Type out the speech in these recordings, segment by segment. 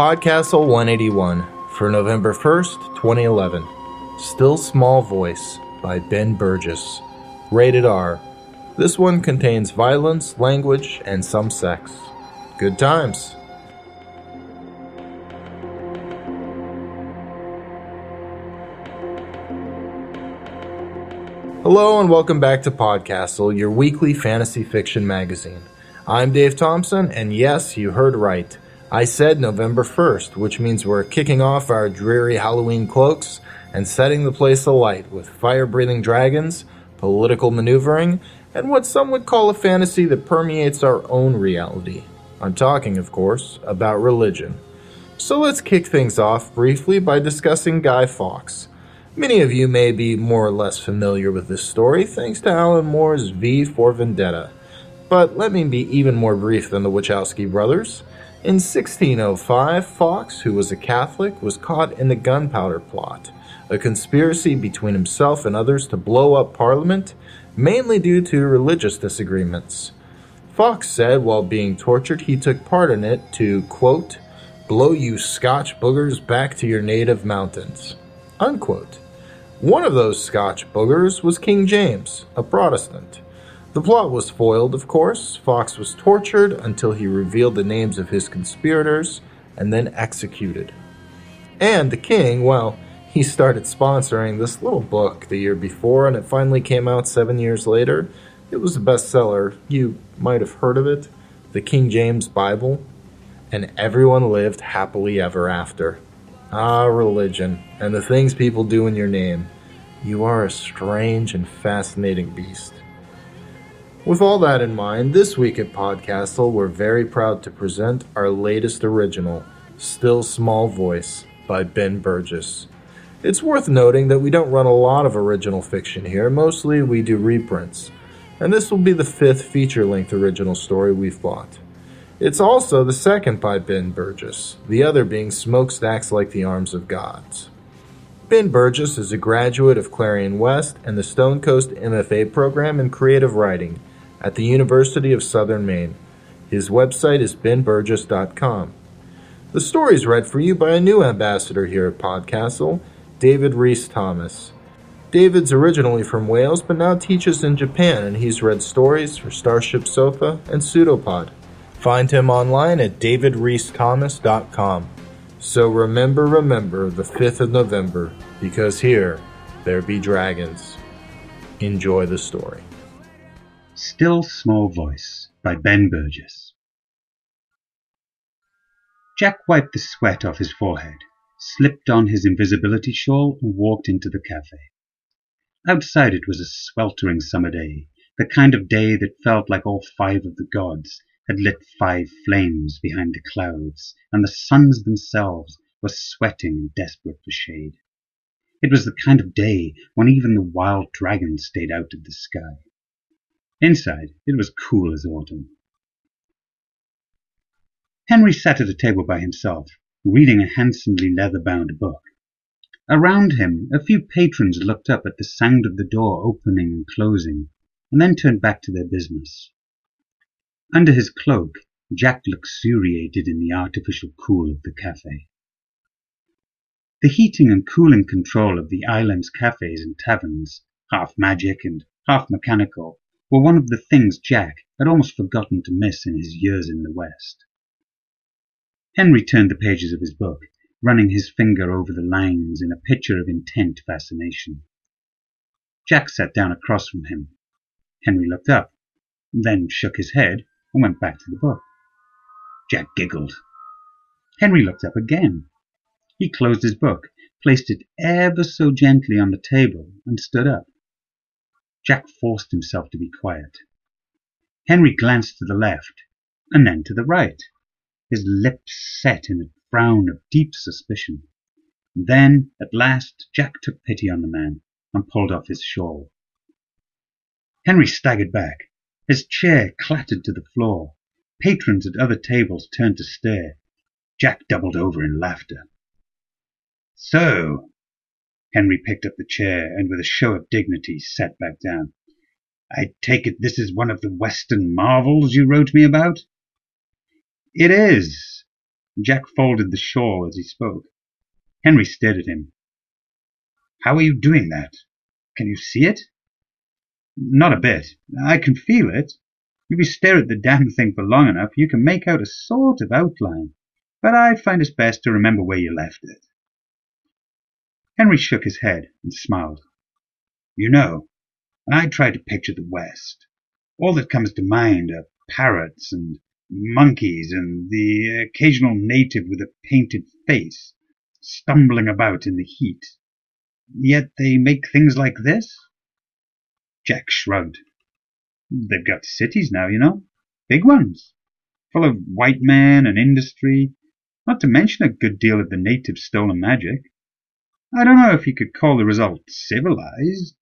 Podcastle 181 for November 1st, 2011. Still Small Voice by Ben Burgis. Rated R. This one contains violence, language, and some sex. Good times. Hello and welcome back to Podcastle, your weekly fantasy fiction magazine. I'm Dave Thompson, and yes, you heard right. I said November 1st, which means we're kicking off our dreary Halloween cloaks and setting the place alight with fire breathing dragons, political maneuvering, and what some would call a fantasy that permeates our own reality. I'm talking, of course, about religion. So let's kick things off briefly by discussing Guy Fawkes. Many of you may be more or less familiar with this story thanks to Alan Moore's V for Vendetta. But let me be even more brief than the Wachowski brothers. In 1605, Fawkes, who was a Catholic, was caught in the Gunpowder Plot, a conspiracy between himself and others to blow up Parliament, mainly due to religious disagreements. Fawkes said while being tortured he took part in it to, quote, blow you Scotch boogers back to your native mountains, unquote. One of those Scotch boogers was King James, a Protestant. The plot was foiled, of course. Fawkes was tortured until he revealed the names of his conspirators and then executed. And the king, well, he started sponsoring this little book the year before, and it finally came out seven years later. It was a bestseller. You might have heard of it The King James Bible. And everyone lived happily ever after. Ah, religion, and the things people do in your name. You are a strange and fascinating beast. With all that in mind, this week at Podcastle, we're very proud to present our latest original, Still Small Voice, by Ben Burgis. It's worth noting that we don't run a lot of original fiction here, mostly we do reprints, and this will be the fifth feature length original story we've bought. It's also the second by Ben Burgis, the other being Smokestacks Like the Arms of Gods. Ben Burgis is a graduate of Clarion West and the Stonecoast MFA program in creative writing at the University of Southern Maine. His website is benburgis.com. The story is read for you by a new ambassador here at Podcastle, David Reese Thomas. David's originally from Wales but now teaches in Japan and he's read stories for Starship Sofa and Pseudopod. Find him online at davidreesethomas.com. So remember, remember the 5th of November, because here there be dragons. Enjoy the story. Still Small Voice by Ben Burgis. Jack wiped the sweat off his forehead, slipped on his invisibility shawl, and walked into the cafe. Outside it was a sweltering summer day, the kind of day that felt like all five of the gods had lit five flames behind the clouds, and the suns themselves were sweating and desperate for shade. It was the kind of day when even the wild dragons stayed out of the sky. Inside, it was cool as autumn. Henry sat at a table by himself, reading a handsomely leather-bound book. Around him, a few patrons looked up at the sound of the door opening and closing, and then turned back to their business. Under his cloak, Jack luxuriated in the artificial cool of the cafe. The heating and cooling control of the island's cafes and taverns, half magic and half mechanical, were one of the things Jack had almost forgotten to miss in his years in the West. Henry turned the pages of his book, running his finger over the lines in a picture of intent fascination. Jack sat down across from him. Henry looked up, then shook his head and went back to the book. Jack giggled. Henry looked up again. He closed his book, placed it ever so gently on the table, and stood up. Jack forced himself to be quiet. Henry glanced to the left and then to the right, his lips set in a frown of deep suspicion. Then, at last, Jack took pity on the man and pulled off his shawl. Henry staggered back. His chair clattered to the floor. Patrons at other tables turned to stare. Jack doubled over in laughter. So, Henry picked up the chair and with a show of dignity sat back down. I take it this is one of the Western marvels you wrote me about? It is. Jack folded the shawl as he spoke. Henry stared at him. How are you doing that? Can you see it? Not a bit. I can feel it. If you stare at the damn thing for long enough, you can make out a sort of outline. But I find it's best to remember where you left it. Henry shook his head and smiled. You know, when I try to picture the West, all that comes to mind are parrots and monkeys and the occasional native with a painted face stumbling about in the heat. Yet they make things like this? Jack shrugged. They've got cities now, you know. Big ones. Full of white men and industry, not to mention a good deal of the native stolen magic. I don't know if you could call the result civilized,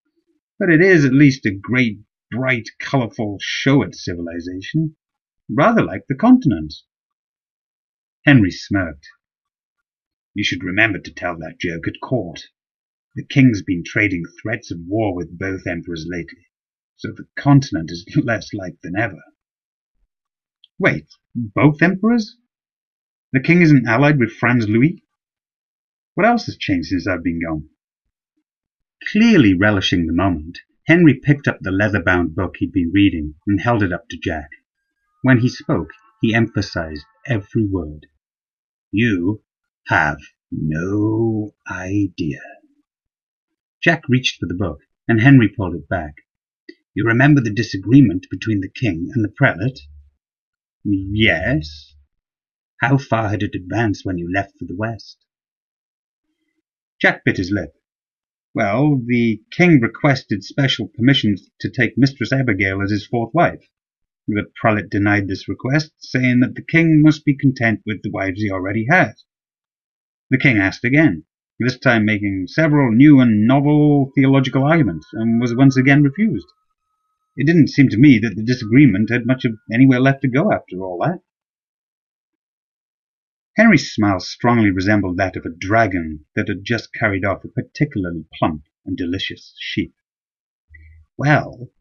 but it is at least a great, bright, colorful show at civilization, rather like the continent. Henry smirked. You should remember to tell that joke at court. The king's been trading threats of war with both emperors lately, so the continent is less like than ever. Wait, both emperors? The king isn't allied with Franz Louis? What else has changed since I've been gone? Clearly relishing the moment, Henry picked up the leather-bound book he'd been reading and held it up to Jack. When he spoke, he emphasized every word. You have no idea. Jack reached for the book, and Henry pulled it back. You remember the disagreement between the king and the prelate? Yes. How far had it advanced when you left for the west? Jack bit his lip. Well, the king requested special permission to take Mistress Abigail as his fourth wife. The prelate denied this request, saying that the king must be content with the wives he already had. The king asked again, this time making several new and novel theological arguments, and was once again refused. It didn't seem to me that the disagreement had much of anywhere left to go after all that. Henry's smile strongly resembled that of a dragon that had just carried off a particularly plump and delicious sheep. Well,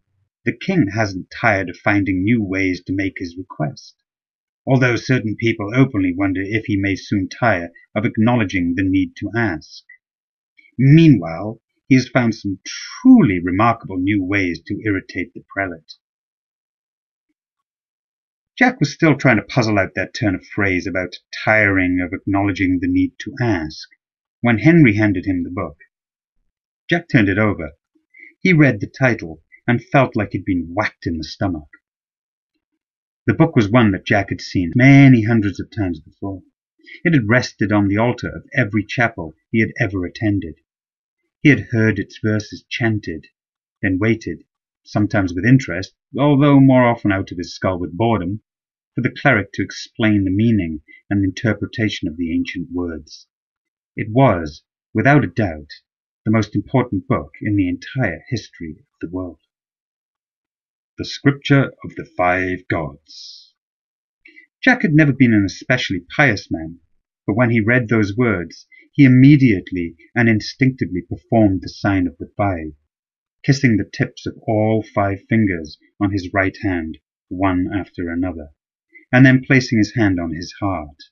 the king hasn't tired of finding new ways to make his request, although certain people openly wonder if he may soon tire of acknowledging the need to ask. Meanwhile, he has found some truly remarkable new ways to irritate the prelate. Jack was still trying to puzzle out that turn of phrase about tiring of acknowledging the need to ask, when Henry handed him the book. Jack turned it over. He read the title and felt like he'd been whacked in the stomach. The book was one that Jack had seen many hundreds of times before. It had rested on the altar of every chapel he had ever attended. He had heard its verses chanted, then waited, sometimes with interest, although more often out of his skull with boredom, for the cleric to explain the meaning and interpretation of the ancient words. It was, without a doubt, the most important book in the entire history of the world. The Scripture of the Five Gods. Jack had never been an especially pious man, but when he read those words, he immediately and instinctively performed the sign of the five, kissing the tips of all five fingers on his right hand, one after another and then placing his hand on his heart.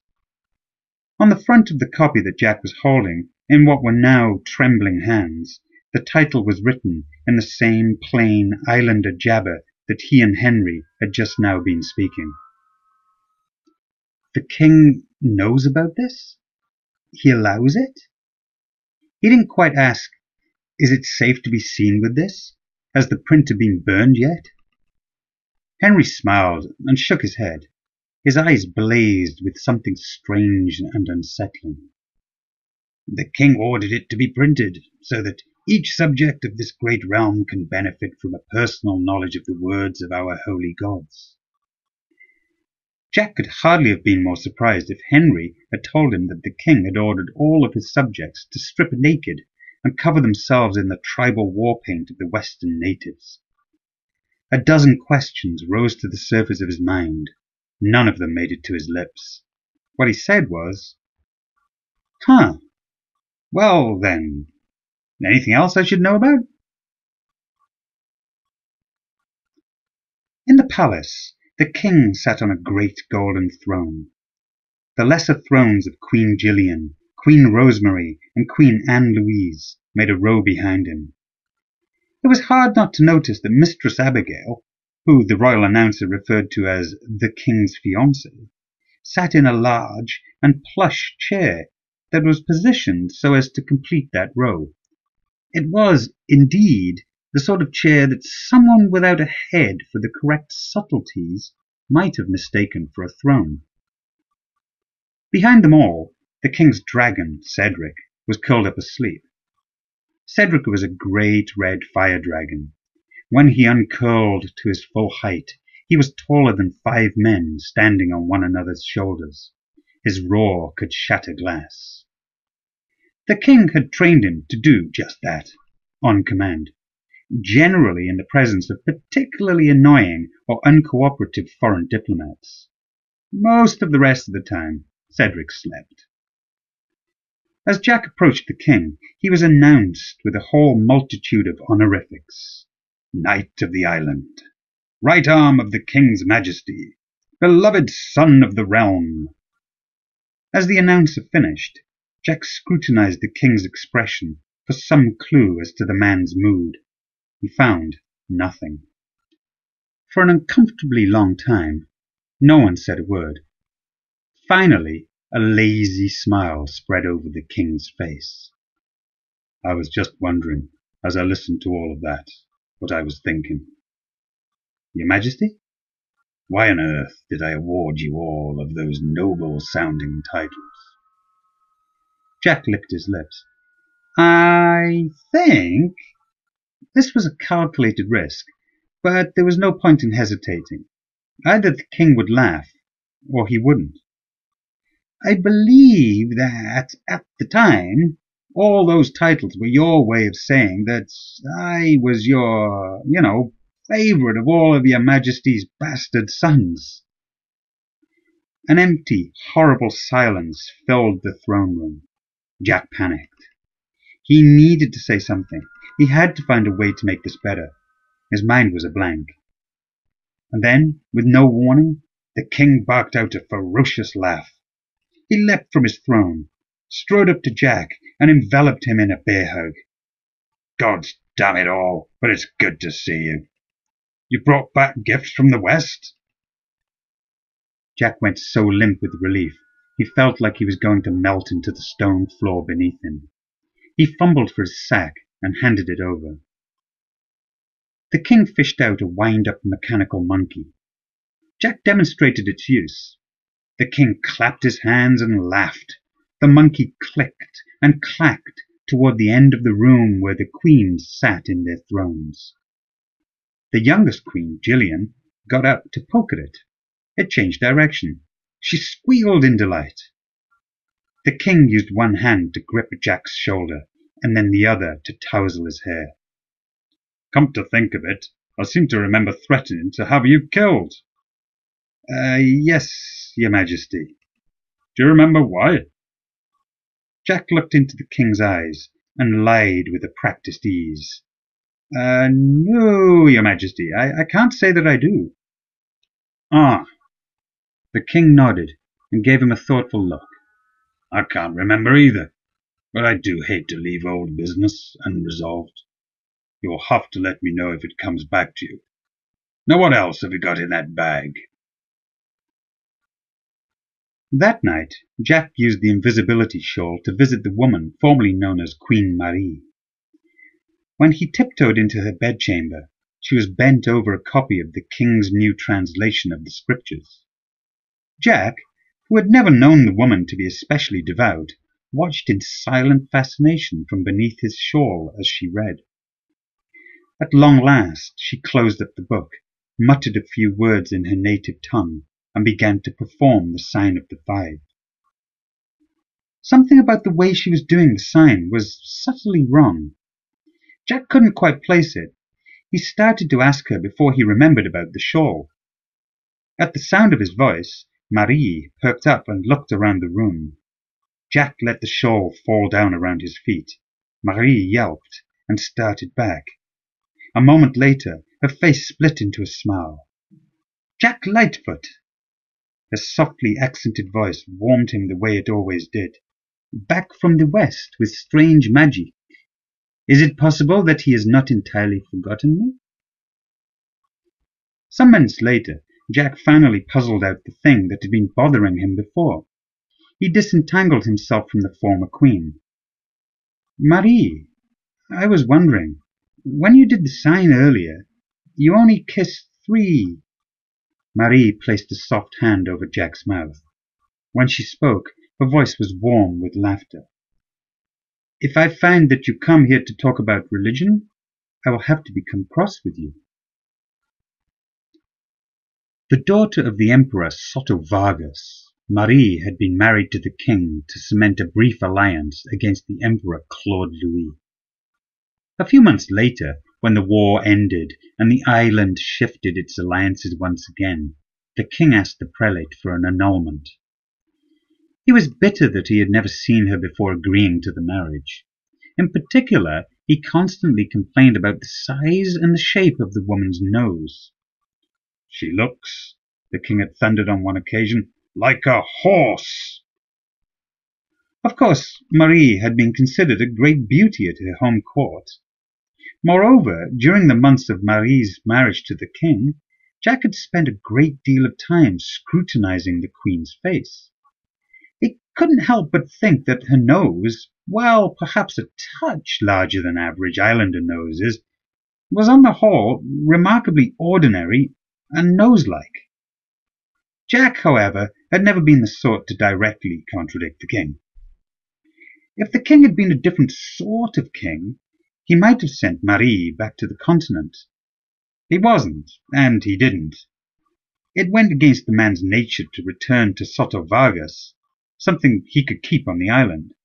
On the front of the copy that Jack was holding, in what were now trembling hands, the title was written in the same plain islander jabber that he and Henry had just now been speaking. The king knows about this? He allows it? He didn't quite ask, is it safe to be seen with this? Has the printer been burned yet? Henry smiled and shook his head. His eyes blazed with something strange and unsettling. The king ordered it to be printed, so that each subject of this great realm can benefit from a personal knowledge of the words of our holy gods. Jack could hardly have been more surprised if Henry had told him that the king had ordered all of his subjects to strip naked and cover themselves in the tribal war paint of the western natives. A dozen questions rose to the surface of his mind, None of them made it to his lips. What he said was, Huh. Well, then, anything else I should know about? In the palace, the king sat on a great golden throne. The lesser thrones of Queen Gillian, Queen Rosemary, and Queen Anne Louise made a row behind him. It was hard not to notice that Mistress Abigail, who the royal announcer referred to as the King's fiancée, sat in a large and plush chair that was positioned so as to complete that row. It was, indeed, the sort of chair that someone without a head for the correct subtleties might have mistaken for a throne. Behind them all, the king's dragon, Cedric, was curled up asleep. Cedric was a great red fire dragon. When he uncurled to his full height, he was taller than five men standing on one another's shoulders. His roar could shatter glass. The king had trained him to do just that, on command, generally in the presence of particularly annoying or uncooperative foreign diplomats. Most of the rest of the time, Cedric slept. As Jack approached the king, he was announced with a whole multitude of honorifics. Knight of the island, right arm of the king's majesty, beloved son of the realm. As the announcer finished, Jack scrutinized the king's expression for some clue as to the man's mood. He found nothing. For an uncomfortably long time, no one said a word. Finally, a lazy smile spread over the king's face. I was just wondering, as I listened to all of that, what I was thinking. Your Majesty, why on earth did I award you all of those noble sounding titles? Jack licked his lips. I think this was a calculated risk, but there was no point in hesitating. Either the king would laugh, or he wouldn't. I believe that at the time, all those titles were your way of saying that I was your, you know, favorite of all of your majesty's bastard sons. An empty, horrible silence filled the throne room. Jack panicked. He needed to say something. He had to find a way to make this better. His mind was a blank. And then, with no warning, the king barked out a ferocious laugh. He leapt from his throne, strode up to Jack, and enveloped him in a bear hug. God damn it all, but it's good to see you. You brought back gifts from the West? Jack went so limp with relief, he felt like he was going to melt into the stone floor beneath him. He fumbled for his sack and handed it over. The king fished out a wind up mechanical monkey. Jack demonstrated its use. The king clapped his hands and laughed. The monkey clicked and clacked toward the end of the room where the queens sat in their thrones. The youngest queen, Gillian, got up to poke at it. It changed direction. She squealed in delight. The king used one hand to grip Jack's shoulder and then the other to tousle his hair. Come to think of it, I seem to remember threatening to have you killed. Uh, yes, your majesty. Do you remember why? Jack looked into the king's eyes and lied with a practiced ease. Uh, no, your majesty, I, I can't say that I do. Ah. The king nodded and gave him a thoughtful look. I can't remember either, but I do hate to leave old business unresolved. You'll have to let me know if it comes back to you. Now what else have you got in that bag? That night, Jack used the invisibility shawl to visit the woman formerly known as Queen Marie. When he tiptoed into her bedchamber, she was bent over a copy of the king's new translation of the scriptures. Jack, who had never known the woman to be especially devout, watched in silent fascination from beneath his shawl as she read. At long last she closed up the book, muttered a few words in her native tongue, and began to perform the sign of the five. Something about the way she was doing the sign was subtly wrong. Jack couldn't quite place it. He started to ask her before he remembered about the shawl. At the sound of his voice, Marie perked up and looked around the room. Jack let the shawl fall down around his feet. Marie yelped and started back. A moment later, her face split into a smile. Jack Lightfoot! Her softly accented voice warmed him the way it always did. Back from the West with strange magic. Is it possible that he has not entirely forgotten me? Some minutes later, Jack finally puzzled out the thing that had been bothering him before. He disentangled himself from the former queen. Marie, I was wondering, when you did the sign earlier, you only kissed three. Marie placed a soft hand over Jack's mouth. When she spoke, her voice was warm with laughter. If I find that you come here to talk about religion, I will have to become cross with you. The daughter of the Emperor Soto Vargas, Marie had been married to the king to cement a brief alliance against the Emperor Claude Louis. A few months later, when the war ended and the island shifted its alliances once again, the king asked the prelate for an annulment. He was bitter that he had never seen her before agreeing to the marriage. In particular, he constantly complained about the size and the shape of the woman's nose. She looks, the king had thundered on one occasion, like a horse. Of course, Marie had been considered a great beauty at her home court. Moreover, during the months of Marie's marriage to the king, Jack had spent a great deal of time scrutinizing the queen's face. He couldn't help but think that her nose, while perhaps a touch larger than average islander noses, was on the whole remarkably ordinary and nose-like. Jack, however, had never been the sort to directly contradict the king. If the king had been a different sort of king, he might have sent Marie back to the continent. He wasn't, and he didn't. It went against the man's nature to return to Soto Vargas, something he could keep on the island.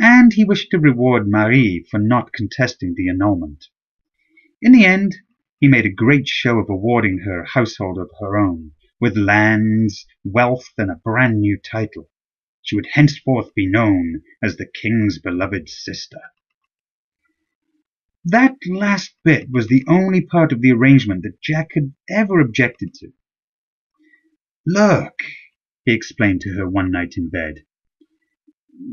And he wished to reward Marie for not contesting the annulment. In the end, he made a great show of awarding her a household of her own, with lands, wealth, and a brand new title. She would henceforth be known as the king's beloved sister. That last bit was the only part of the arrangement that Jack had ever objected to. Look, he explained to her one night in bed.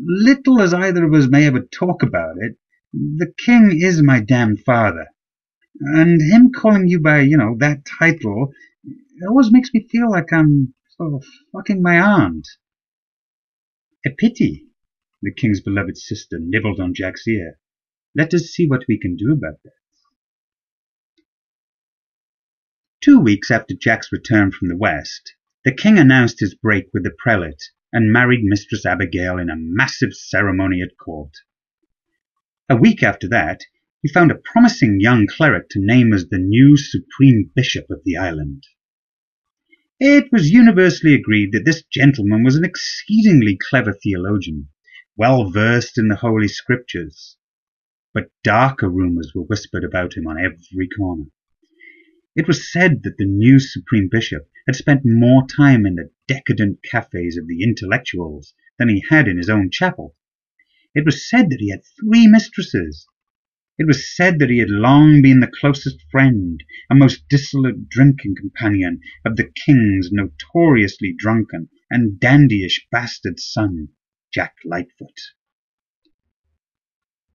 Little as either of us may ever talk about it, the king is my damned father. And him calling you by, you know, that title it always makes me feel like I'm sort of fucking my aunt. A pity, the king's beloved sister nibbled on Jack's ear. Let us see what we can do about that. Two weeks after Jack's return from the West, the king announced his break with the prelate and married Mistress Abigail in a massive ceremony at court. A week after that, he found a promising young cleric to name as the new supreme bishop of the island. It was universally agreed that this gentleman was an exceedingly clever theologian, well versed in the Holy Scriptures. But darker rumors were whispered about him on every corner. It was said that the new supreme bishop had spent more time in the decadent cafes of the intellectuals than he had in his own chapel. It was said that he had three mistresses, it was said that he had long been the closest friend and most dissolute drinking companion of the king's notoriously drunken and dandyish bastard son, Jack Lightfoot.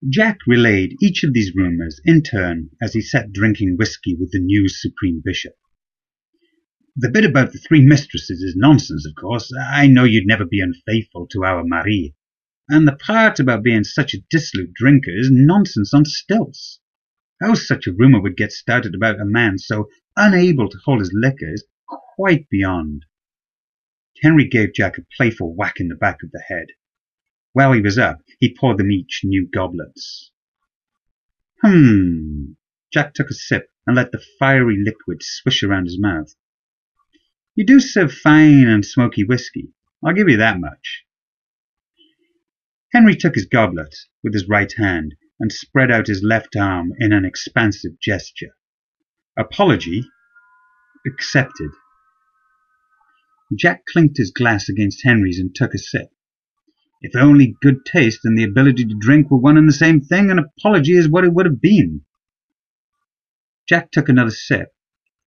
Jack relayed each of these rumours in turn as he sat drinking whisky with the new Supreme Bishop. The bit about the three mistresses is nonsense, of course. I know you'd never be unfaithful to our Marie. And the part about being such a dissolute drinker is nonsense on stilts. How such a rumour would get started about a man so unable to hold his liquor is quite beyond. Henry gave Jack a playful whack in the back of the head. While he was up, he poured them each new goblets. Hmm. Jack took a sip and let the fiery liquid swish around his mouth. You do serve fine and smoky whisky. I'll give you that much. Henry took his goblet with his right hand and spread out his left arm in an expansive gesture. Apology accepted. Jack clinked his glass against Henry's and took a sip. If only good taste and the ability to drink were one and the same thing, an apology is what it would have been. Jack took another sip,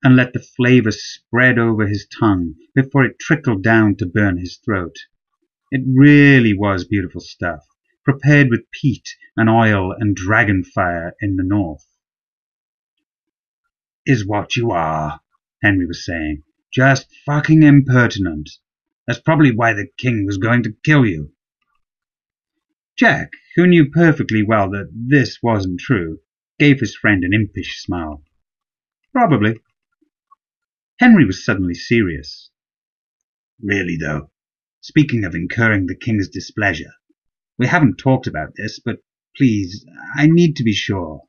and let the flavour spread over his tongue before it trickled down to burn his throat. It really was beautiful stuff, prepared with peat and oil and dragon fire in the north. Is what you are, Henry was saying. Just fucking impertinent. That's probably why the king was going to kill you. Jack, who knew perfectly well that this wasn't true, gave his friend an impish smile. Probably. Henry was suddenly serious. Really, though, speaking of incurring the king's displeasure, we haven't talked about this, but please, I need to be sure.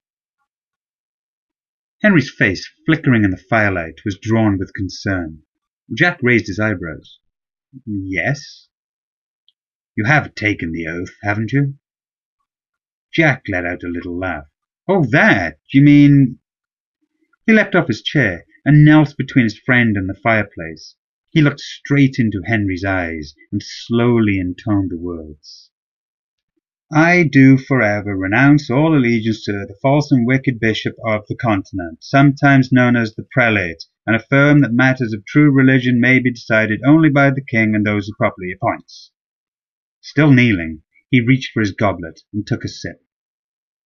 Henry's face, flickering in the firelight, was drawn with concern. Jack raised his eyebrows. Yes? You have taken the oath, haven't you? Jack let out a little laugh. Oh, that? You mean. He leapt off his chair and knelt between his friend and the fireplace. He looked straight into Henry's eyes and slowly intoned the words. I do forever renounce all allegiance to the false and wicked bishop of the continent, sometimes known as the prelate, and affirm that matters of true religion may be decided only by the king and those he properly appoints. Still kneeling, he reached for his goblet and took a sip.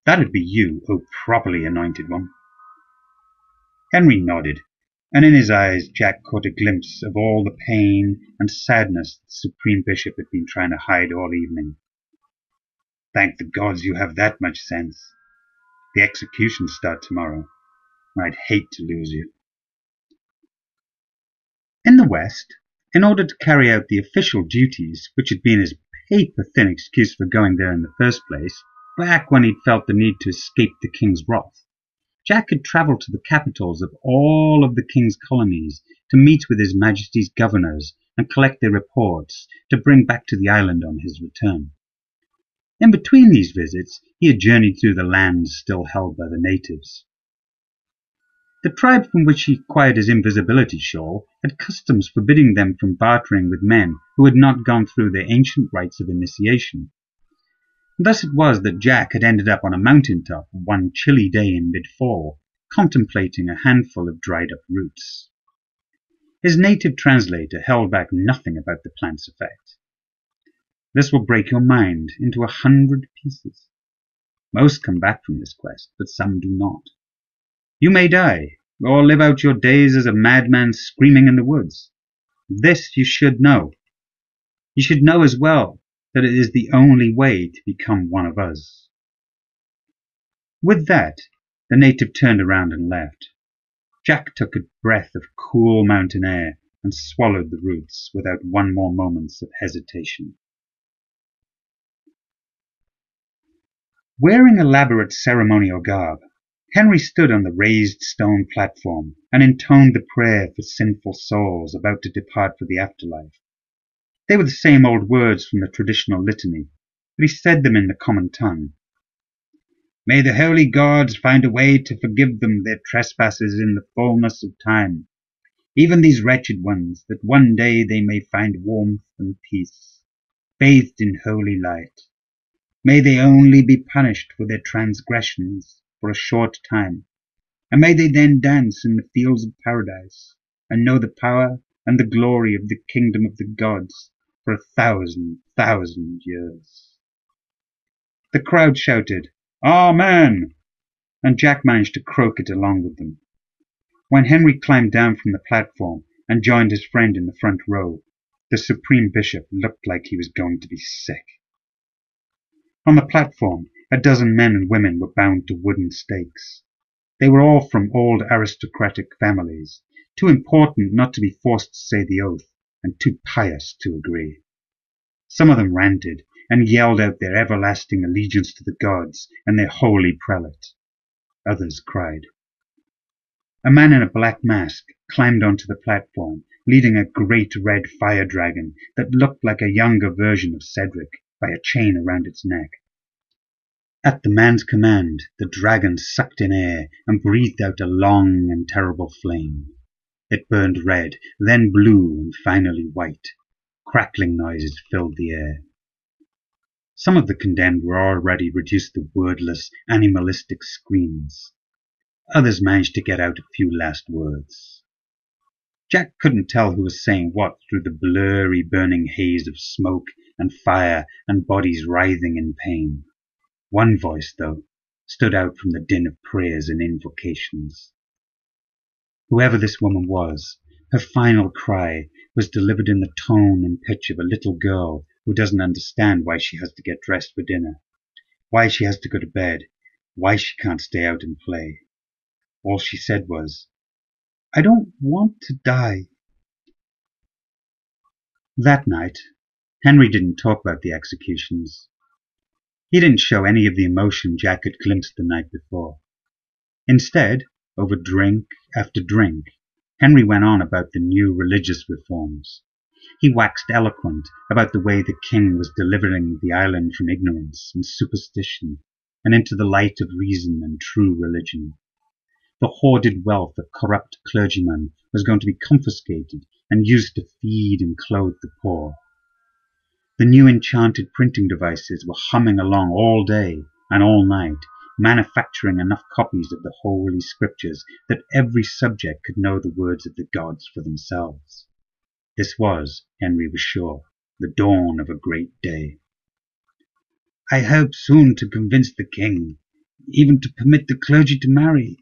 That'd be you, O properly anointed one. Henry nodded, and in his eyes Jack caught a glimpse of all the pain and sadness the Supreme Bishop had been trying to hide all evening. Thank the gods you have that much sense. The executions start tomorrow. I'd hate to lose you. In the West, in order to carry out the official duties which had been his paper thin excuse for going there in the first place, back when he'd felt the need to escape the king's wrath, Jack had travelled to the capitals of all of the king's colonies to meet with his majesty's governors and collect their reports to bring back to the island on his return. In between these visits, he had journeyed through the lands still held by the natives. The tribe from which he acquired his invisibility shawl had customs forbidding them from bartering with men who had not gone through their ancient rites of initiation. Thus it was that Jack had ended up on a mountain top one chilly day in mid-fall, contemplating a handful of dried-up roots. His native translator held back nothing about the plant's effect. This will break your mind into a hundred pieces. Most come back from this quest, but some do not. You may die, or live out your days as a madman screaming in the woods. This you should know. You should know as well that it is the only way to become one of us. With that, the native turned around and left. Jack took a breath of cool mountain air and swallowed the roots without one more moment of hesitation. Wearing elaborate ceremonial garb, Henry stood on the raised stone platform and intoned the prayer for sinful souls about to depart for the afterlife. They were the same old words from the traditional litany, but he said them in the common tongue. May the holy gods find a way to forgive them their trespasses in the fullness of time, even these wretched ones, that one day they may find warmth and peace, bathed in holy light. May they only be punished for their transgressions for a short time, and may they then dance in the fields of paradise, and know the power and the glory of the kingdom of the gods for a thousand thousand years. The crowd shouted, Amen! And Jack managed to croak it along with them. When Henry climbed down from the platform and joined his friend in the front row, the Supreme Bishop looked like he was going to be sick. On the platform, a dozen men and women were bound to wooden stakes. They were all from old aristocratic families, too important not to be forced to say the oath, and too pious to agree. Some of them ranted and yelled out their everlasting allegiance to the gods and their holy prelate. Others cried. A man in a black mask climbed onto the platform, leading a great red fire dragon that looked like a younger version of Cedric by a chain around its neck. At the man's command, the dragon sucked in air and breathed out a long and terrible flame. It burned red, then blue, and finally white. Crackling noises filled the air. Some of the condemned were already reduced to wordless, animalistic screams. Others managed to get out a few last words. Jack couldn't tell who was saying what through the blurry, burning haze of smoke and fire and bodies writhing in pain. One voice, though, stood out from the din of prayers and invocations. Whoever this woman was, her final cry was delivered in the tone and pitch of a little girl who doesn't understand why she has to get dressed for dinner, why she has to go to bed, why she can't stay out and play. All she said was, I don't want to die. That night, Henry didn't talk about the executions. He didn't show any of the emotion Jack had glimpsed the night before. Instead, over drink after drink, Henry went on about the new religious reforms. He waxed eloquent about the way the king was delivering the island from ignorance and superstition and into the light of reason and true religion. The hoarded wealth of corrupt clergymen was going to be confiscated and used to feed and clothe the poor. The new enchanted printing devices were humming along all day and all night, manufacturing enough copies of the Holy Scriptures that every subject could know the words of the gods for themselves. This was, Henry was sure, the dawn of a great day. I hope soon to convince the king, even to permit the clergy to marry,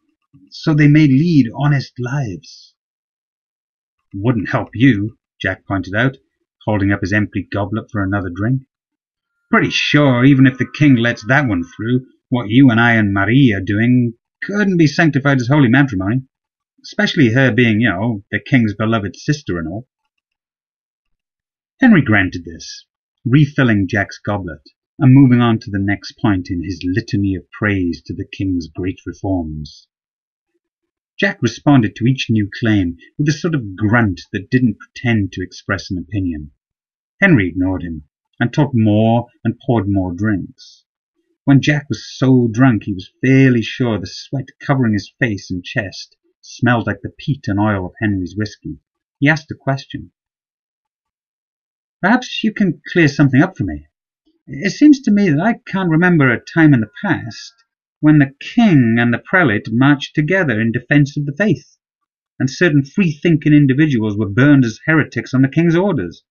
so they may lead honest lives. Wouldn't help you, Jack pointed out, holding up his empty goblet for another drink. Pretty sure, even if the king lets that one through, what you and I and Marie are doing couldn't be sanctified as holy matrimony, especially her being, you know, the king's beloved sister and all. Henry granted this, refilling Jack's goblet and moving on to the next point in his litany of praise to the king's great reforms. Jack responded to each new claim with a sort of grunt that didn't pretend to express an opinion. Henry ignored him and talked more and poured more drinks. When Jack was so drunk he was fairly sure the sweat covering his face and chest smelled like the peat and oil of Henry's whiskey, he asked a question. Perhaps you can clear something up for me. It seems to me that I can't remember a time in the past when the king and the prelate marched together in defense of the faith, and certain free-thinking individuals were burned as heretics on the king's orders.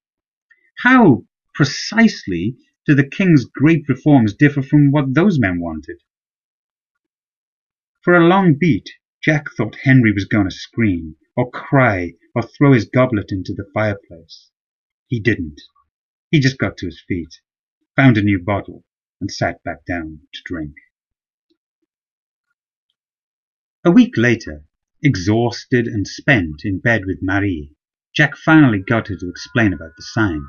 How, precisely, do the king's great reforms differ from what those men wanted? For a long beat, Jack thought Henry was going to scream, or cry, or throw his goblet into the fireplace. He didn't. He just got to his feet, found a new bottle, and sat back down to drink. A week later, exhausted and spent in bed with Marie, Jack finally got her to explain about the sign.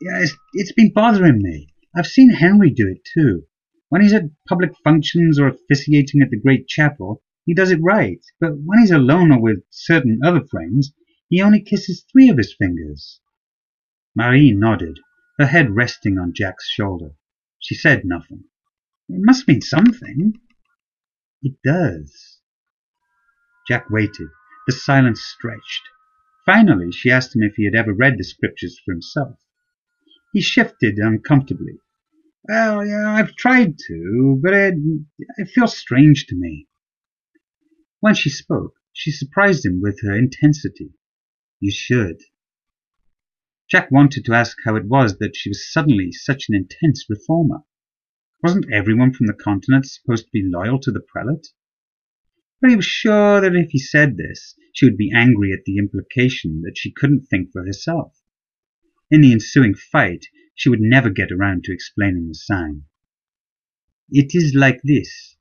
Yeah, it's, it's been bothering me. I've seen Henry do it too. When he's at public functions or officiating at the great chapel, he does it right. But when he's alone or with certain other friends, he only kisses three of his fingers. Marie nodded, her head resting on Jack's shoulder. She said nothing. It must mean something. It does. Jack waited. The silence stretched. Finally, she asked him if he had ever read the scriptures for himself. He shifted uncomfortably. Well, yeah, I've tried to, but it, it feels strange to me. When she spoke, she surprised him with her intensity. You should. Jack wanted to ask how it was that she was suddenly such an intense reformer. Wasn't everyone from the continent supposed to be loyal to the prelate? But he was sure that if he said this, she would be angry at the implication that she couldn't think for herself. In the ensuing fight, she would never get around to explaining the sign. It is like this.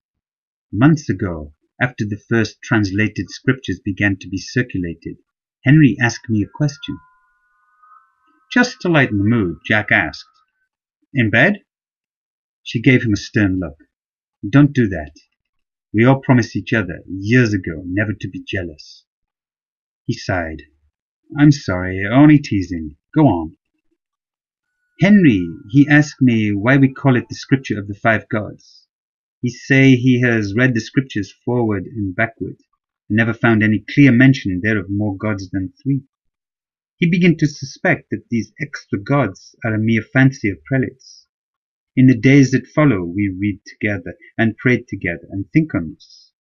Months ago, after the first translated scriptures began to be circulated, Henry asked me a question. Just to lighten the mood, Jack asked, In bed? She gave him a stern look. Don't do that. We all promised each other, years ago, never to be jealous. He sighed. I'm sorry, only teasing. Go on. Henry, he asked me why we call it the scripture of the five gods. He say he has read the scriptures forward and backward and never found any clear mention there of more gods than three. He began to suspect that these extra gods are a mere fancy of prelates. In the days that follow, we read together and prayed together and think on this.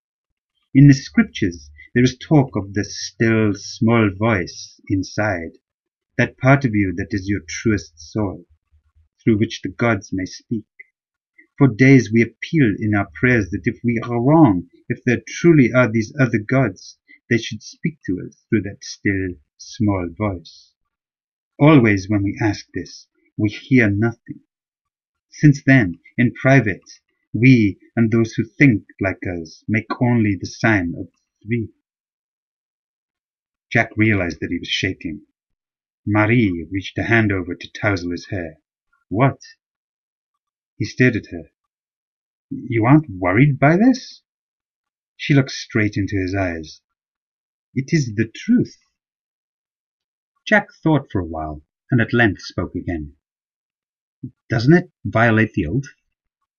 In the scriptures there is talk of the still small voice inside, that part of you that is your truest soul, through which the gods may speak. For days we appeal in our prayers that if we are wrong, if there truly are these other gods, they should speak to us through that still small voice. Always when we ask this, we hear nothing. Since then, in private, we and those who think like us make only the sign of three. Jack realized that he was shaking. Marie reached a hand over to tousle his hair. What? He stared at her. You aren't worried by this? She looked straight into his eyes. It is the truth. Jack thought for a while, and at length spoke again. Doesn't it violate the oath?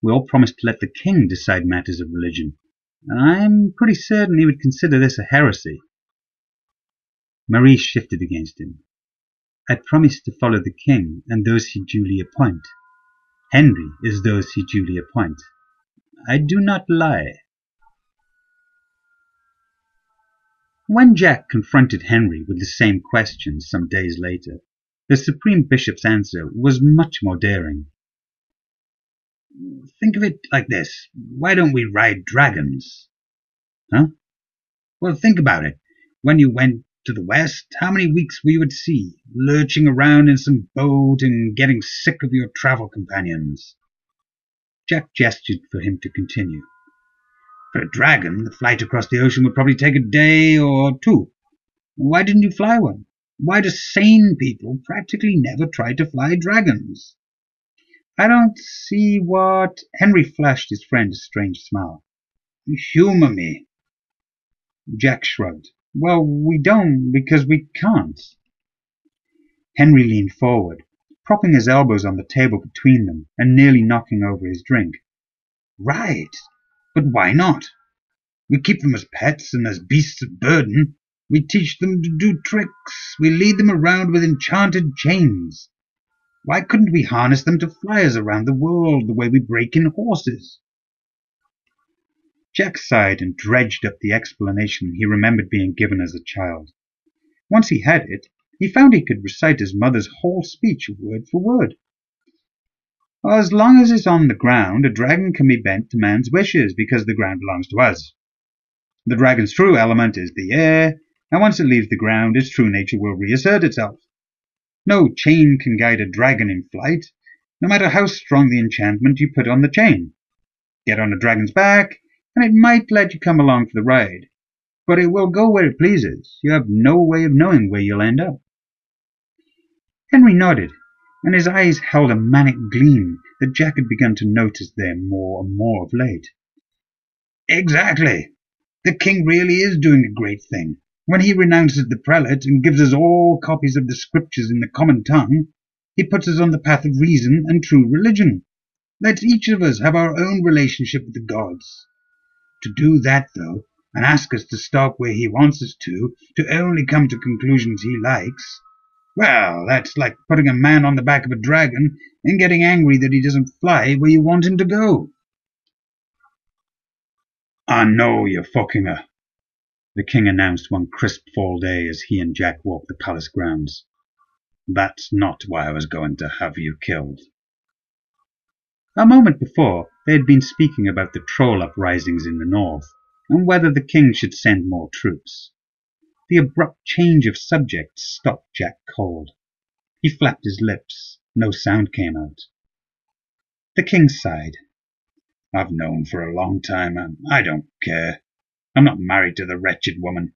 We all promised to let the king decide matters of religion, and I'm pretty certain he would consider this a heresy. Marie shifted against him. I promised to follow the king and those he duly appoint. Henry is those he duly appoint. I do not lie. When Jack confronted Henry with the same question some days later, the Supreme Bishop's answer was much more daring. Think of it like this. Why don't we ride dragons? Huh? Well, think about it. When you went to the west, how many weeks we would see, lurching around in some boat and getting sick of your travel companions? Jack gestured for him to continue. For a dragon, the flight across the ocean would probably take a day or two. Why didn't you fly one? Why do sane people practically never try to fly dragons? I don't see what. Henry flashed his friend a strange smile. Humor me. Jack shrugged. Well, we don't because we can't. Henry leaned forward, propping his elbows on the table between them and nearly knocking over his drink. Right. But why not? We keep them as pets and as beasts of burden. We teach them to do tricks. We lead them around with enchanted chains. Why couldn't we harness them to flyers around the world the way we break in horses? Jack sighed and dredged up the explanation he remembered being given as a child. Once he had it, he found he could recite his mother's whole speech word for word. As long as it's on the ground, a dragon can be bent to man's wishes because the ground belongs to us. The dragon's true element is the air, and once it leaves the ground, its true nature will reassert itself. No chain can guide a dragon in flight, no matter how strong the enchantment you put on the chain. Get on a dragon's back, and it might let you come along for the ride, but it will go where it pleases. You have no way of knowing where you'll end up. Henry nodded and his eyes held a manic gleam that Jack had begun to notice there more and more of late. Exactly. The king really is doing a great thing. When he renounces the prelate and gives us all copies of the scriptures in the common tongue, he puts us on the path of reason and true religion. Let each of us have our own relationship with the gods. To do that, though, and ask us to stop where he wants us to, to only come to conclusions he likes, well, that's like putting a man on the back of a dragon and getting angry that he doesn't fly where you want him to go. I know you're fucking her, the king announced one crisp fall day as he and Jack walked the palace grounds. That's not why I was going to have you killed. A moment before, they had been speaking about the troll uprisings in the north and whether the king should send more troops. The abrupt change of subject stopped Jack cold. He flapped his lips. No sound came out. The king sighed. I've known for a long time, and I don't care. I'm not married to the wretched woman.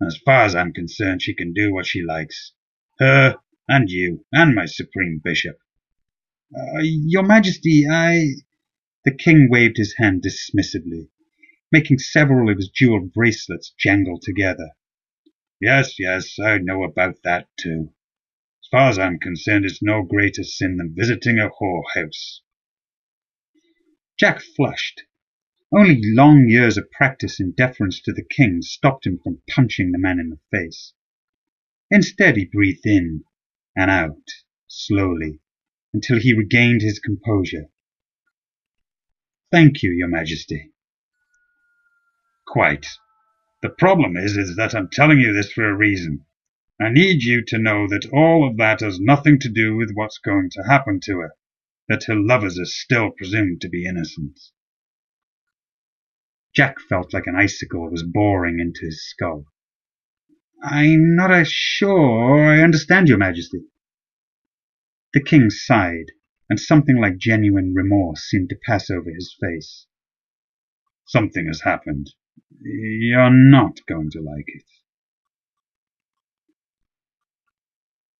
As far as I'm concerned, she can do what she likes. Her, and you, and my supreme bishop. Uh, your Majesty, I. The king waved his hand dismissively, making several of his jeweled bracelets jangle together. Yes, yes, I know about that too. As far as I'm concerned, it's no greater sin than visiting a whorehouse. Jack flushed. Only long years of practice in deference to the king stopped him from punching the man in the face. Instead, he breathed in and out, slowly, until he regained his composure. Thank you, Your Majesty. Quite. The problem is, is that I'm telling you this for a reason. I need you to know that all of that has nothing to do with what's going to happen to her, that her lovers are still presumed to be innocent. Jack felt like an icicle was boring into his skull. I'm not sure I understand, your majesty. The king sighed, and something like genuine remorse seemed to pass over his face. Something has happened. You're not going to like it.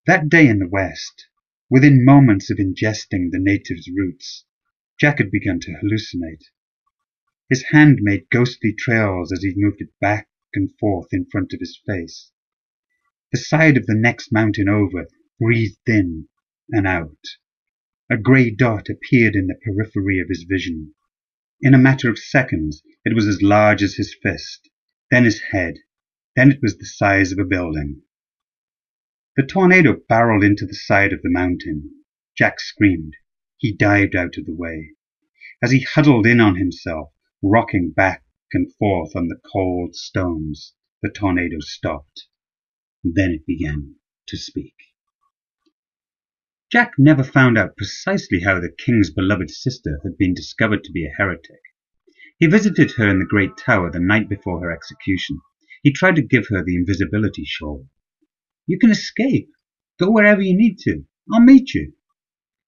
That day in the West, within moments of ingesting the native's roots, Jack had begun to hallucinate. His hand made ghostly trails as he moved it back and forth in front of his face. The side of the next mountain over breathed in and out. A grey dot appeared in the periphery of his vision. In a matter of seconds it was as large as his fist, then his head, then it was the size of a building. The tornado barreled into the side of the mountain. Jack screamed. He dived out of the way. As he huddled in on himself, rocking back and forth on the cold stones, the tornado stopped. Then it began to speak. Jack never found out precisely how the king's beloved sister had been discovered to be a heretic. He visited her in the great tower the night before her execution. He tried to give her the invisibility shawl. You can escape. Go wherever you need to. I'll meet you.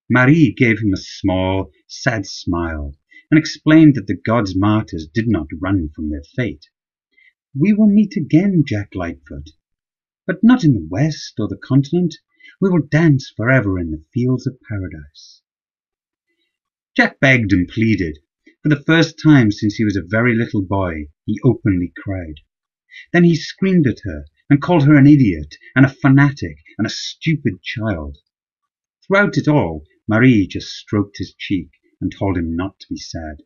Marie gave him a small, sad smile and explained that the gods' martyrs did not run from their fate. We will meet again, Jack Lightfoot, but not in the West or the continent. We will dance forever in the fields of paradise. Jack begged and pleaded. For the first time since he was a very little boy, he openly cried. Then he screamed at her and called her an idiot and a fanatic and a stupid child. Throughout it all, Marie just stroked his cheek and told him not to be sad.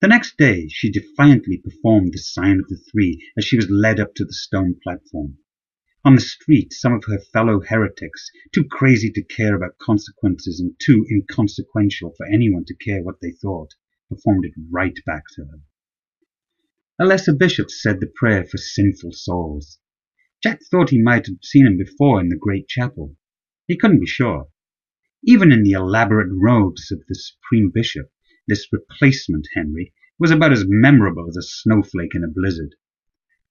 The next day she defiantly performed the sign of the three as she was led up to the stone platform. On the street, some of her fellow heretics, too crazy to care about consequences and too inconsequential for anyone to care what they thought, performed it right back to her. A lesser bishop said the prayer for sinful souls. Jack thought he might have seen him before in the great chapel. He couldn't be sure. Even in the elaborate robes of the supreme bishop, this replacement Henry was about as memorable as a snowflake in a blizzard.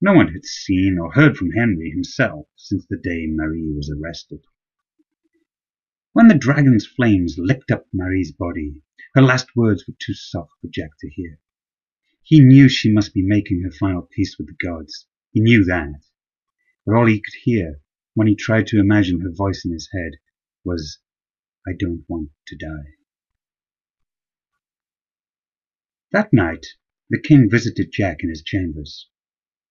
No one had seen or heard from Henry himself since the day Marie was arrested. When the dragon's flames licked up Marie's body, her last words were too soft for Jack to hear. He knew she must be making her final peace with the gods. He knew that. But all he could hear, when he tried to imagine her voice in his head, was I don't want to die. That night, the king visited Jack in his chambers.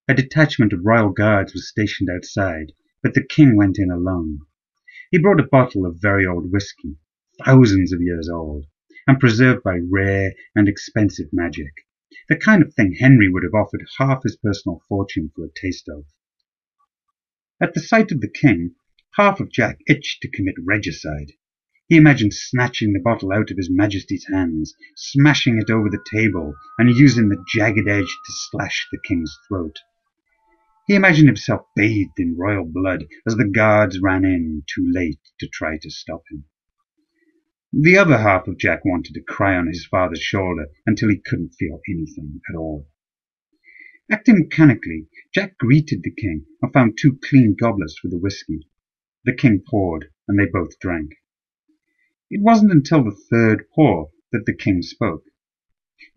A detachment of royal guards was stationed outside, but the king went in alone. He brought a bottle of very old whisky, thousands of years old, and preserved by rare and expensive magic, the kind of thing Henry would have offered half his personal fortune for a taste of. At the sight of the king, half of Jack itched to commit regicide. He imagined snatching the bottle out of His Majesty's hands, smashing it over the table, and using the jagged edge to slash the king's throat. He imagined himself bathed in royal blood as the guards ran in too late to try to stop him. The other half of Jack wanted to cry on his father's shoulder until he couldn't feel anything at all. Acting mechanically, Jack greeted the king and found two clean goblets for the whisky. The king poured, and they both drank. It wasn't until the third pour that the king spoke.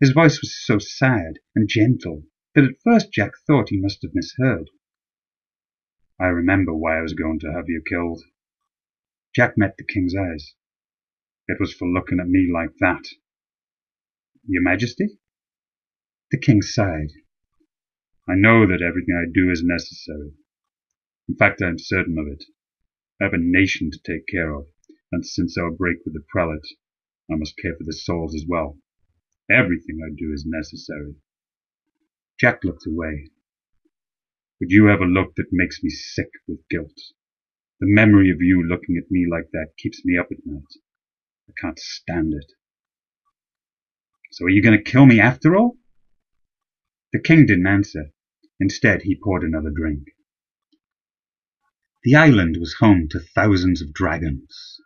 His voice was so sad and gentle that at first Jack thought he must have misheard. I remember why I was going to have you killed. Jack met the king's eyes. It was for looking at me like that. Your Majesty? The king sighed. I know that everything I do is necessary. In fact, I am certain of it. I have a nation to take care of and since our break with the prelate, I must care for the souls as well. Everything I do is necessary. Jack looked away. But you have a look that makes me sick with guilt. The memory of you looking at me like that keeps me up at night. I can't stand it. So are you going to kill me after all? The king didn't answer. Instead, he poured another drink. The island was home to thousands of dragons.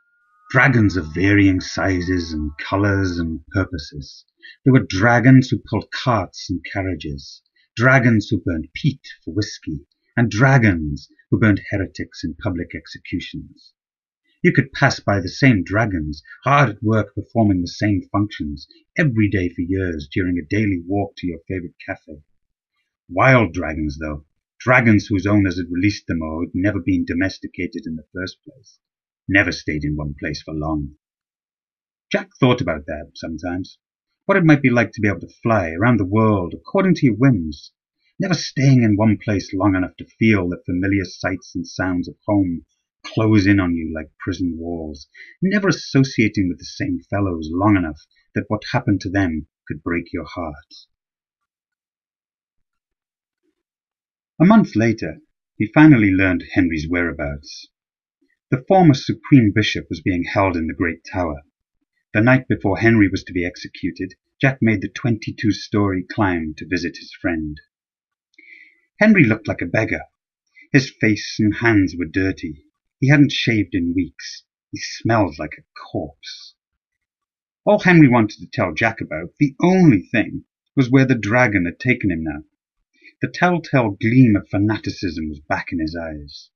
Dragons of varying sizes and colors and purposes. There were dragons who pulled carts and carriages, dragons who burned peat for whiskey, and dragons who burned heretics in public executions. You could pass by the same dragons, hard at work performing the same functions, every day for years during a daily walk to your favorite cafe. Wild dragons, though, Dragons whose owners had released them or had never been domesticated in the first place. Never stayed in one place for long. Jack thought about that sometimes. What it might be like to be able to fly around the world according to your whims. Never staying in one place long enough to feel the familiar sights and sounds of home close in on you like prison walls. Never associating with the same fellows long enough that what happened to them could break your heart. A month later, he finally learned Henry's whereabouts. The former Supreme Bishop was being held in the Great Tower. The night before Henry was to be executed, Jack made the 22 story climb to visit his friend. Henry looked like a beggar. His face and hands were dirty. He hadn't shaved in weeks. He smelled like a corpse. All Henry wanted to tell Jack about, the only thing, was where the dragon had taken him now. The telltale gleam of fanaticism was back in his eyes.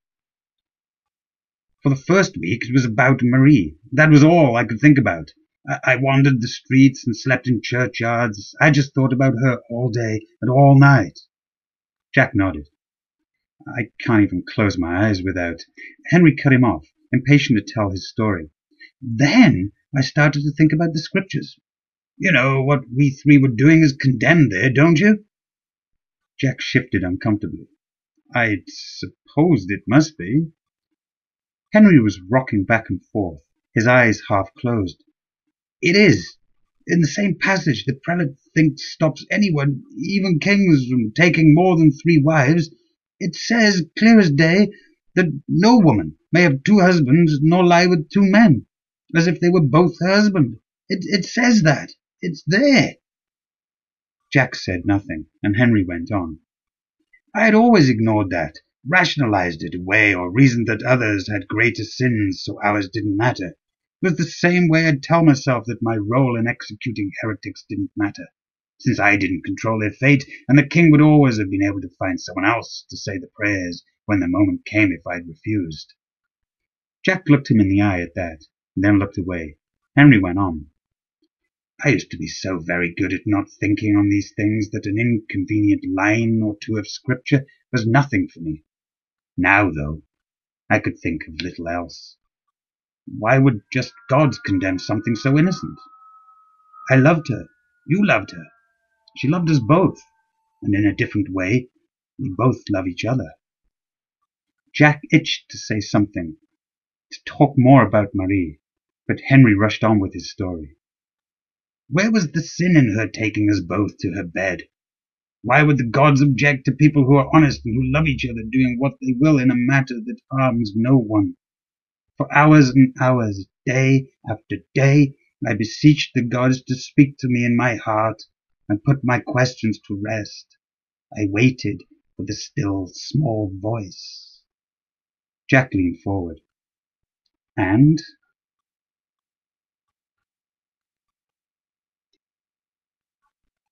For the first week it was about Marie. That was all I could think about. I, I wandered the streets and slept in churchyards. I just thought about her all day and all night. Jack nodded. I can't even close my eyes without. Henry cut him off, impatient to tell his story. Then I started to think about the scriptures. You know, what we three were doing is condemned there, don't you? Jack shifted uncomfortably. I supposed it must be. Henry was rocking back and forth, his eyes half closed. It is. In the same passage, the prelate thinks stops anyone, even kings, from taking more than three wives. It says, clear as day, that no woman may have two husbands nor lie with two men, as if they were both her husband. It, it says that. It's there. Jack said nothing, and Henry went on. I had always ignored that, rationalized it away, or reasoned that others had greater sins, so ours didn't matter. It was the same way I'd tell myself that my role in executing heretics didn't matter, since I didn't control their fate, and the king would always have been able to find someone else to say the prayers when the moment came if I'd refused. Jack looked him in the eye at that, and then looked away. Henry went on. I used to be so very good at not thinking on these things that an inconvenient line or two of scripture was nothing for me. Now, though, I could think of little else. Why would just God condemn something so innocent? I loved her. You loved her. She loved us both. And in a different way, we both love each other. Jack itched to say something, to talk more about Marie, but Henry rushed on with his story. Where was the sin in her taking us both to her bed? Why would the gods object to people who are honest and who love each other doing what they will in a matter that harms no one? For hours and hours, day after day, I beseeched the gods to speak to me in my heart and put my questions to rest. I waited for the still small voice. Jack leaned forward. And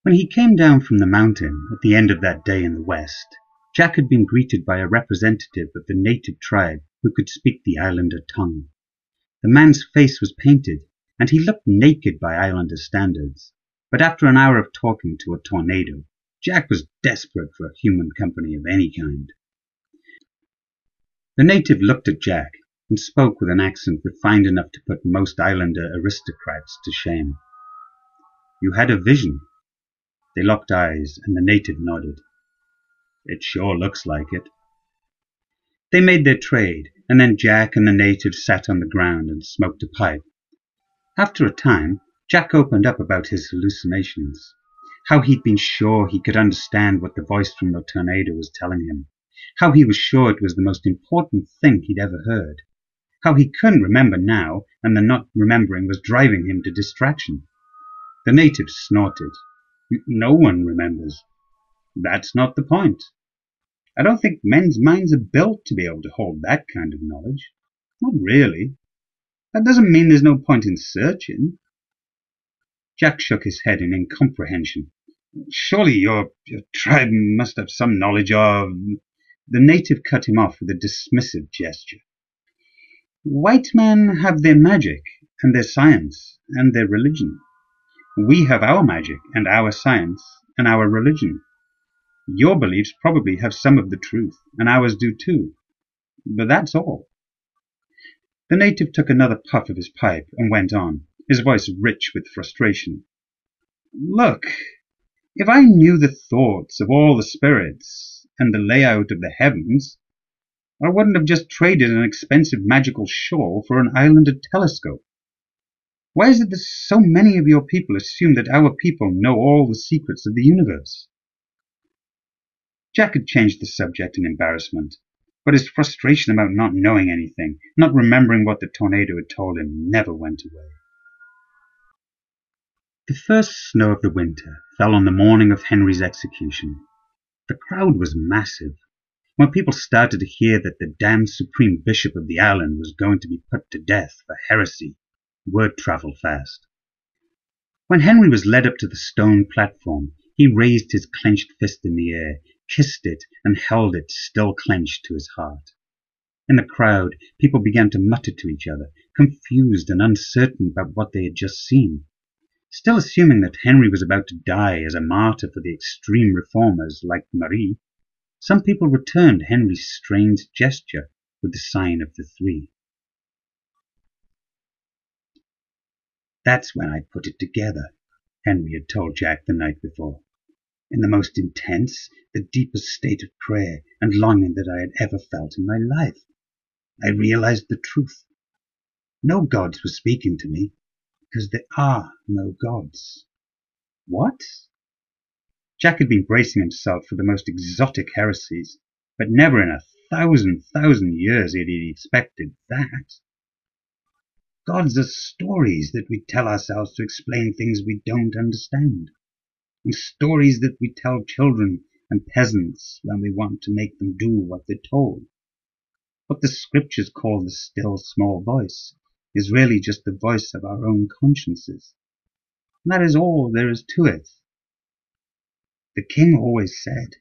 When he came down from the mountain at the end of that day in the west, Jack had been greeted by a representative of the native tribe who could speak the islander tongue. The man's face was painted, and he looked naked by islander standards, but after an hour of talking to a tornado, Jack was desperate for human company of any kind. The native looked at Jack and spoke with an accent refined enough to put most islander aristocrats to shame. You had a vision, they locked eyes, and the native nodded. It sure looks like it. They made their trade, and then Jack and the native sat on the ground and smoked a pipe. After a time, Jack opened up about his hallucinations, how he'd been sure he could understand what the voice from the tornado was telling him, how he was sure it was the most important thing he'd ever heard, how he couldn't remember now, and the not remembering was driving him to distraction. The native snorted no one remembers. That's not the point. I don't think men's minds are built to be able to hold that kind of knowledge. Not really. That doesn't mean there's no point in searching. Jack shook his head in incomprehension. Surely your, your tribe must have some knowledge of. The native cut him off with a dismissive gesture. White men have their magic and their science and their religion. We have our magic and our science and our religion. Your beliefs probably have some of the truth, and ours do too. But that's all. The native took another puff of his pipe and went on, his voice rich with frustration. Look, if I knew the thoughts of all the spirits and the layout of the heavens, I wouldn't have just traded an expensive magical shawl for an islander telescope. Why is it that so many of your people assume that our people know all the secrets of the universe? Jack had changed the subject in embarrassment, but his frustration about not knowing anything, not remembering what the tornado had told him, never went away. The first snow of the winter fell on the morning of Henry's execution. The crowd was massive, when people started to hear that the damned supreme bishop of the island was going to be put to death for heresy, word travelled fast. When Henry was led up to the stone platform, he raised his clenched fist in the air, kissed it, and held it still clenched to his heart. In the crowd, people began to mutter to each other, confused and uncertain about what they had just seen. Still assuming that Henry was about to die as a martyr for the extreme reformers like Marie, some people returned Henry's strange gesture with the sign of the three. That's when I put it together, Henry had told Jack the night before, in the most intense, the deepest state of prayer and longing that I had ever felt in my life. I realized the truth. No gods were speaking to me, because there are no gods. What? Jack had been bracing himself for the most exotic heresies, but never in a thousand thousand years had he expected that. Gods are stories that we tell ourselves to explain things we don't understand, and stories that we tell children and peasants when we want to make them do what they're told. What the scriptures call the still small voice is really just the voice of our own consciences. And that is all there is to it. The king always said,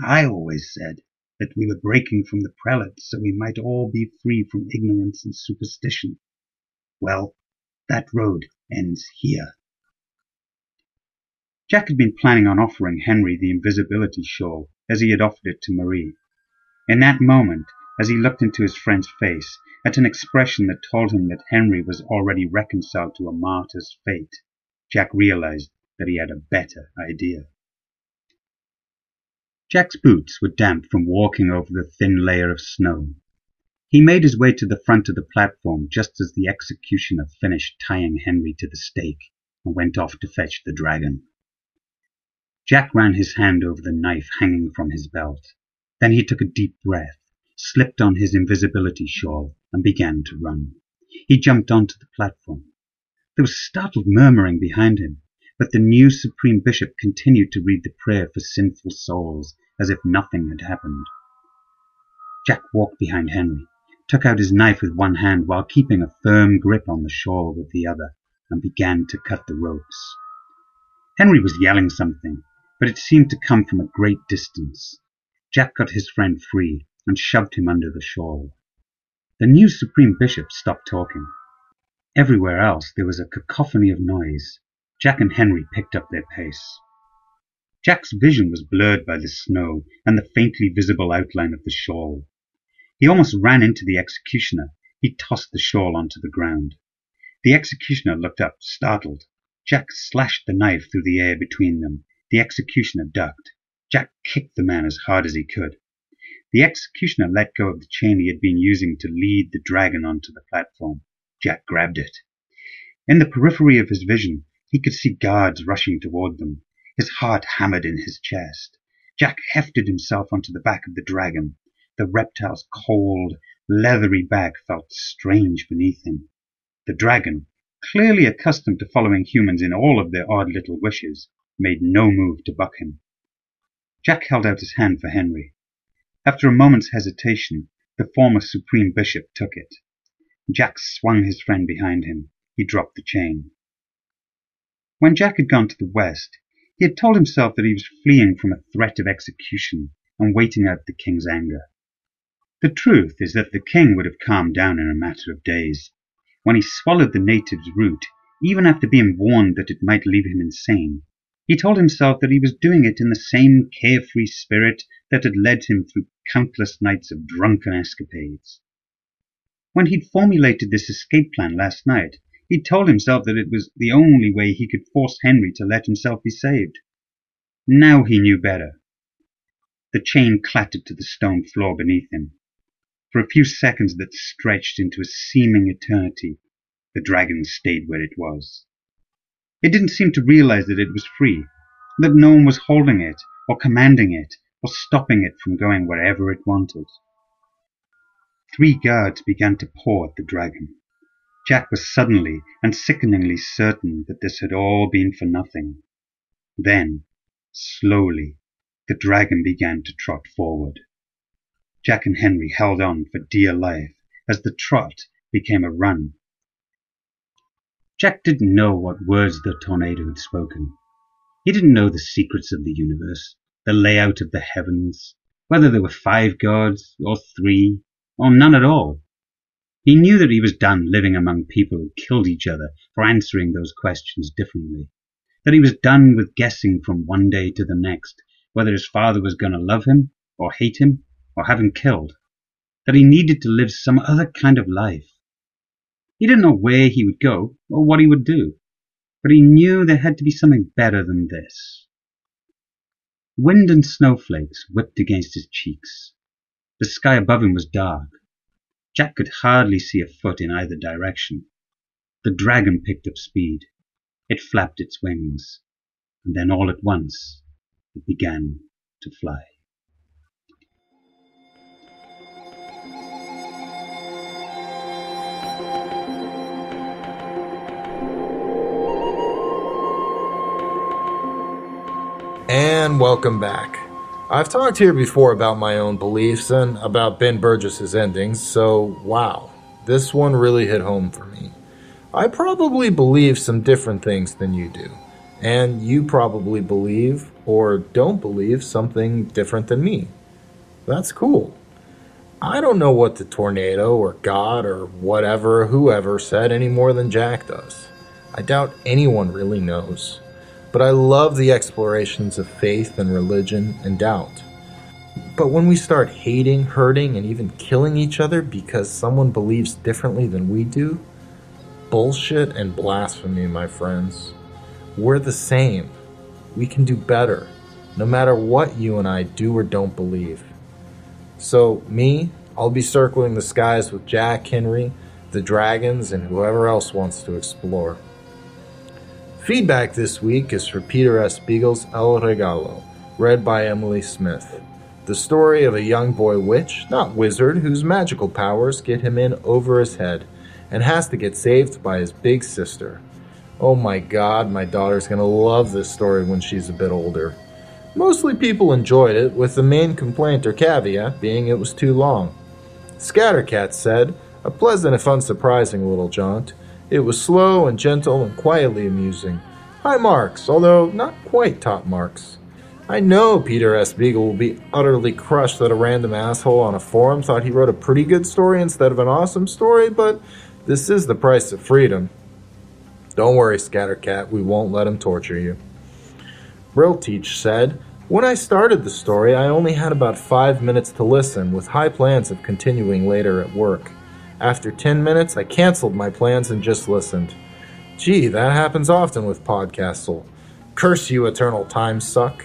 I always said, that we were breaking from the prelates so we might all be free from ignorance and superstition. Well, that road ends here. Jack had been planning on offering Henry the invisibility shawl as he had offered it to Marie. In that moment, as he looked into his friend's face, at an expression that told him that Henry was already reconciled to a martyr's fate, Jack realized that he had a better idea. Jack's boots were damp from walking over the thin layer of snow. He made his way to the front of the platform just as the executioner finished tying Henry to the stake and went off to fetch the dragon. Jack ran his hand over the knife hanging from his belt. Then he took a deep breath, slipped on his invisibility shawl, and began to run. He jumped onto the platform. There was startled murmuring behind him. But the new Supreme Bishop continued to read the prayer for sinful souls as if nothing had happened. Jack walked behind Henry, took out his knife with one hand while keeping a firm grip on the shawl with the other, and began to cut the ropes. Henry was yelling something, but it seemed to come from a great distance. Jack got his friend free and shoved him under the shawl. The new Supreme Bishop stopped talking. Everywhere else there was a cacophony of noise, Jack and Henry picked up their pace. Jack's vision was blurred by the snow and the faintly visible outline of the shawl. He almost ran into the executioner. He tossed the shawl onto the ground. The executioner looked up, startled. Jack slashed the knife through the air between them. The executioner ducked. Jack kicked the man as hard as he could. The executioner let go of the chain he had been using to lead the dragon onto the platform. Jack grabbed it. In the periphery of his vision, he could see guards rushing toward them. His heart hammered in his chest. Jack hefted himself onto the back of the dragon. The reptile's cold, leathery back felt strange beneath him. The dragon, clearly accustomed to following humans in all of their odd little wishes, made no move to buck him. Jack held out his hand for Henry. After a moment's hesitation, the former Supreme Bishop took it. Jack swung his friend behind him. He dropped the chain. When Jack had gone to the west, he had told himself that he was fleeing from a threat of execution and waiting out the king's anger. The truth is that the king would have calmed down in a matter of days. When he swallowed the native's root, even after being warned that it might leave him insane, he told himself that he was doing it in the same carefree spirit that had led him through countless nights of drunken escapades. When he'd formulated this escape plan last night, he'd told himself that it was the only way he could force Henry to let himself be saved. Now he knew better. The chain clattered to the stone floor beneath him. For a few seconds that stretched into a seeming eternity, the dragon stayed where it was. It didn't seem to realize that it was free, that no one was holding it, or commanding it, or stopping it from going wherever it wanted. Three guards began to paw at the dragon. Jack was suddenly and sickeningly certain that this had all been for nothing. Then, slowly, the dragon began to trot forward. Jack and Henry held on for dear life as the trot became a run. Jack didn't know what words the tornado had spoken. He didn't know the secrets of the universe, the layout of the heavens, whether there were five gods, or three, or none at all. He knew that he was done living among people who killed each other for answering those questions differently. That he was done with guessing from one day to the next whether his father was going to love him, or hate him, or have him killed. That he needed to live some other kind of life. He didn't know where he would go or what he would do, but he knew there had to be something better than this. Wind and snowflakes whipped against his cheeks. The sky above him was dark. Jack could hardly see a foot in either direction. The dragon picked up speed. It flapped its wings, and then all at once it began to fly. And welcome back. I've talked here before about my own beliefs and about Ben Burgis's endings, so wow, this one really hit home for me. I probably believe some different things than you do, and you probably believe or don't believe something different than me. That's cool. I don't know what the tornado or God or whatever, whoever said any more than Jack does. I doubt anyone really knows but I love the explorations of faith and religion and doubt. But when we start hating, hurting, and even killing each other because someone believes differently than we do, bullshit and blasphemy, my friends. We're the same. We can do better, no matter what you and I do or don't believe. So, me, I'll be circling the skies with Jack Henry, the dragons, and whoever else wants to explore. Feedback this week is for Peter S. Beagle's El Regalo, read by Emily Smith. The story of a young boy witch, not wizard, whose magical powers get him in over his head and has to get saved by his big sister. Oh my god, my daughter's gonna love this story when she's a bit older. Mostly people enjoyed it, with the main complaint or caveat being it was too long. Scattercat said, a pleasant if unsurprising little jaunt. It was slow and gentle and quietly amusing. High marks, although not quite top marks. I know Peter S. Beagle will be utterly crushed that a random asshole on a forum thought he wrote a pretty good story instead of an awesome story, but this is the price of freedom. Don't worry, Scattercat, we won't let him torture you. Teach said, When I started the story, I only had about five minutes to listen, with high plans of continuing later at work. After 10 minutes, I canceled my plans and just listened. Gee, that happens often with Podcastle. Curse you, Eternal Time Suck.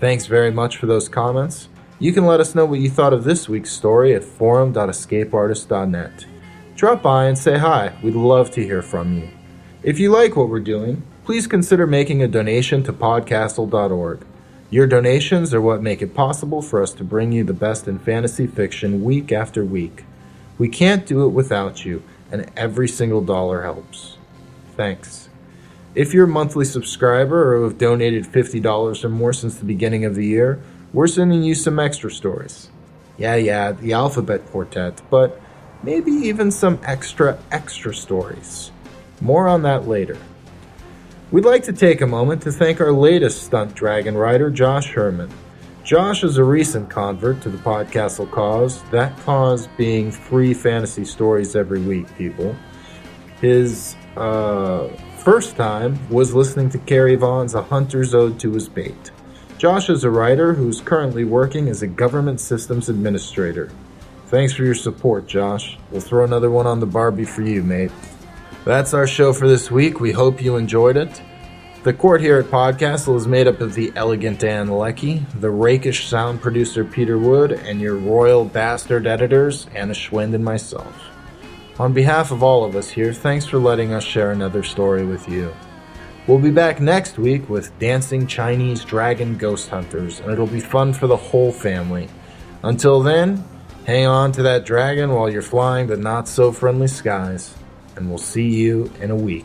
Thanks very much for those comments. You can let us know what you thought of this week's story at forum.escapeartist.net. Drop by and say hi. We'd love to hear from you. If you like what we're doing, please consider making a donation to podcastle.org. Your donations are what make it possible for us to bring you the best in fantasy fiction week after week. We can't do it without you, and every single dollar helps. Thanks. If you're a monthly subscriber or have donated $50 or more since the beginning of the year, we're sending you some extra stories. Yeah, yeah, the Alphabet Quartet, but maybe even some extra, extra stories. More on that later. We'd like to take a moment to thank our latest stunt dragon rider, Josh Herman. Josh is a recent convert to the Podcastle cause, that cause being free fantasy stories every week, people. His uh, first time was listening to Carrie Vaughn's A Hunter's Ode to His Bait. Josh is a writer who's currently working as a government systems administrator. Thanks for your support, Josh. We'll throw another one on the Barbie for you, mate. That's our show for this week. We hope you enjoyed it. The court here at Podcastle is made up of the elegant Ann Leckie, the rakish sound producer Peter Wood, and your royal bastard editors, Anna Schwind and myself. On behalf of all of us here, thanks for letting us share another story with you. We'll be back next week with Dancing Chinese Dragon Ghost Hunters, and it'll be fun for the whole family. Until then, hang on to that dragon while you're flying the not so friendly skies, and we'll see you in a week.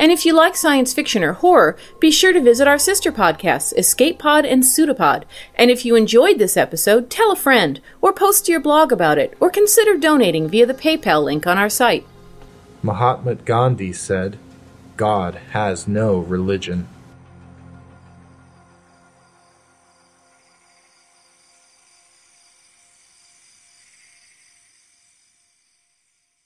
And if you like science fiction or horror, be sure to visit our sister podcasts, Escape Pod and Pseudopod. And if you enjoyed this episode, tell a friend, or post to your blog about it, or consider donating via the PayPal link on our site. Mahatma Gandhi said, God has no religion.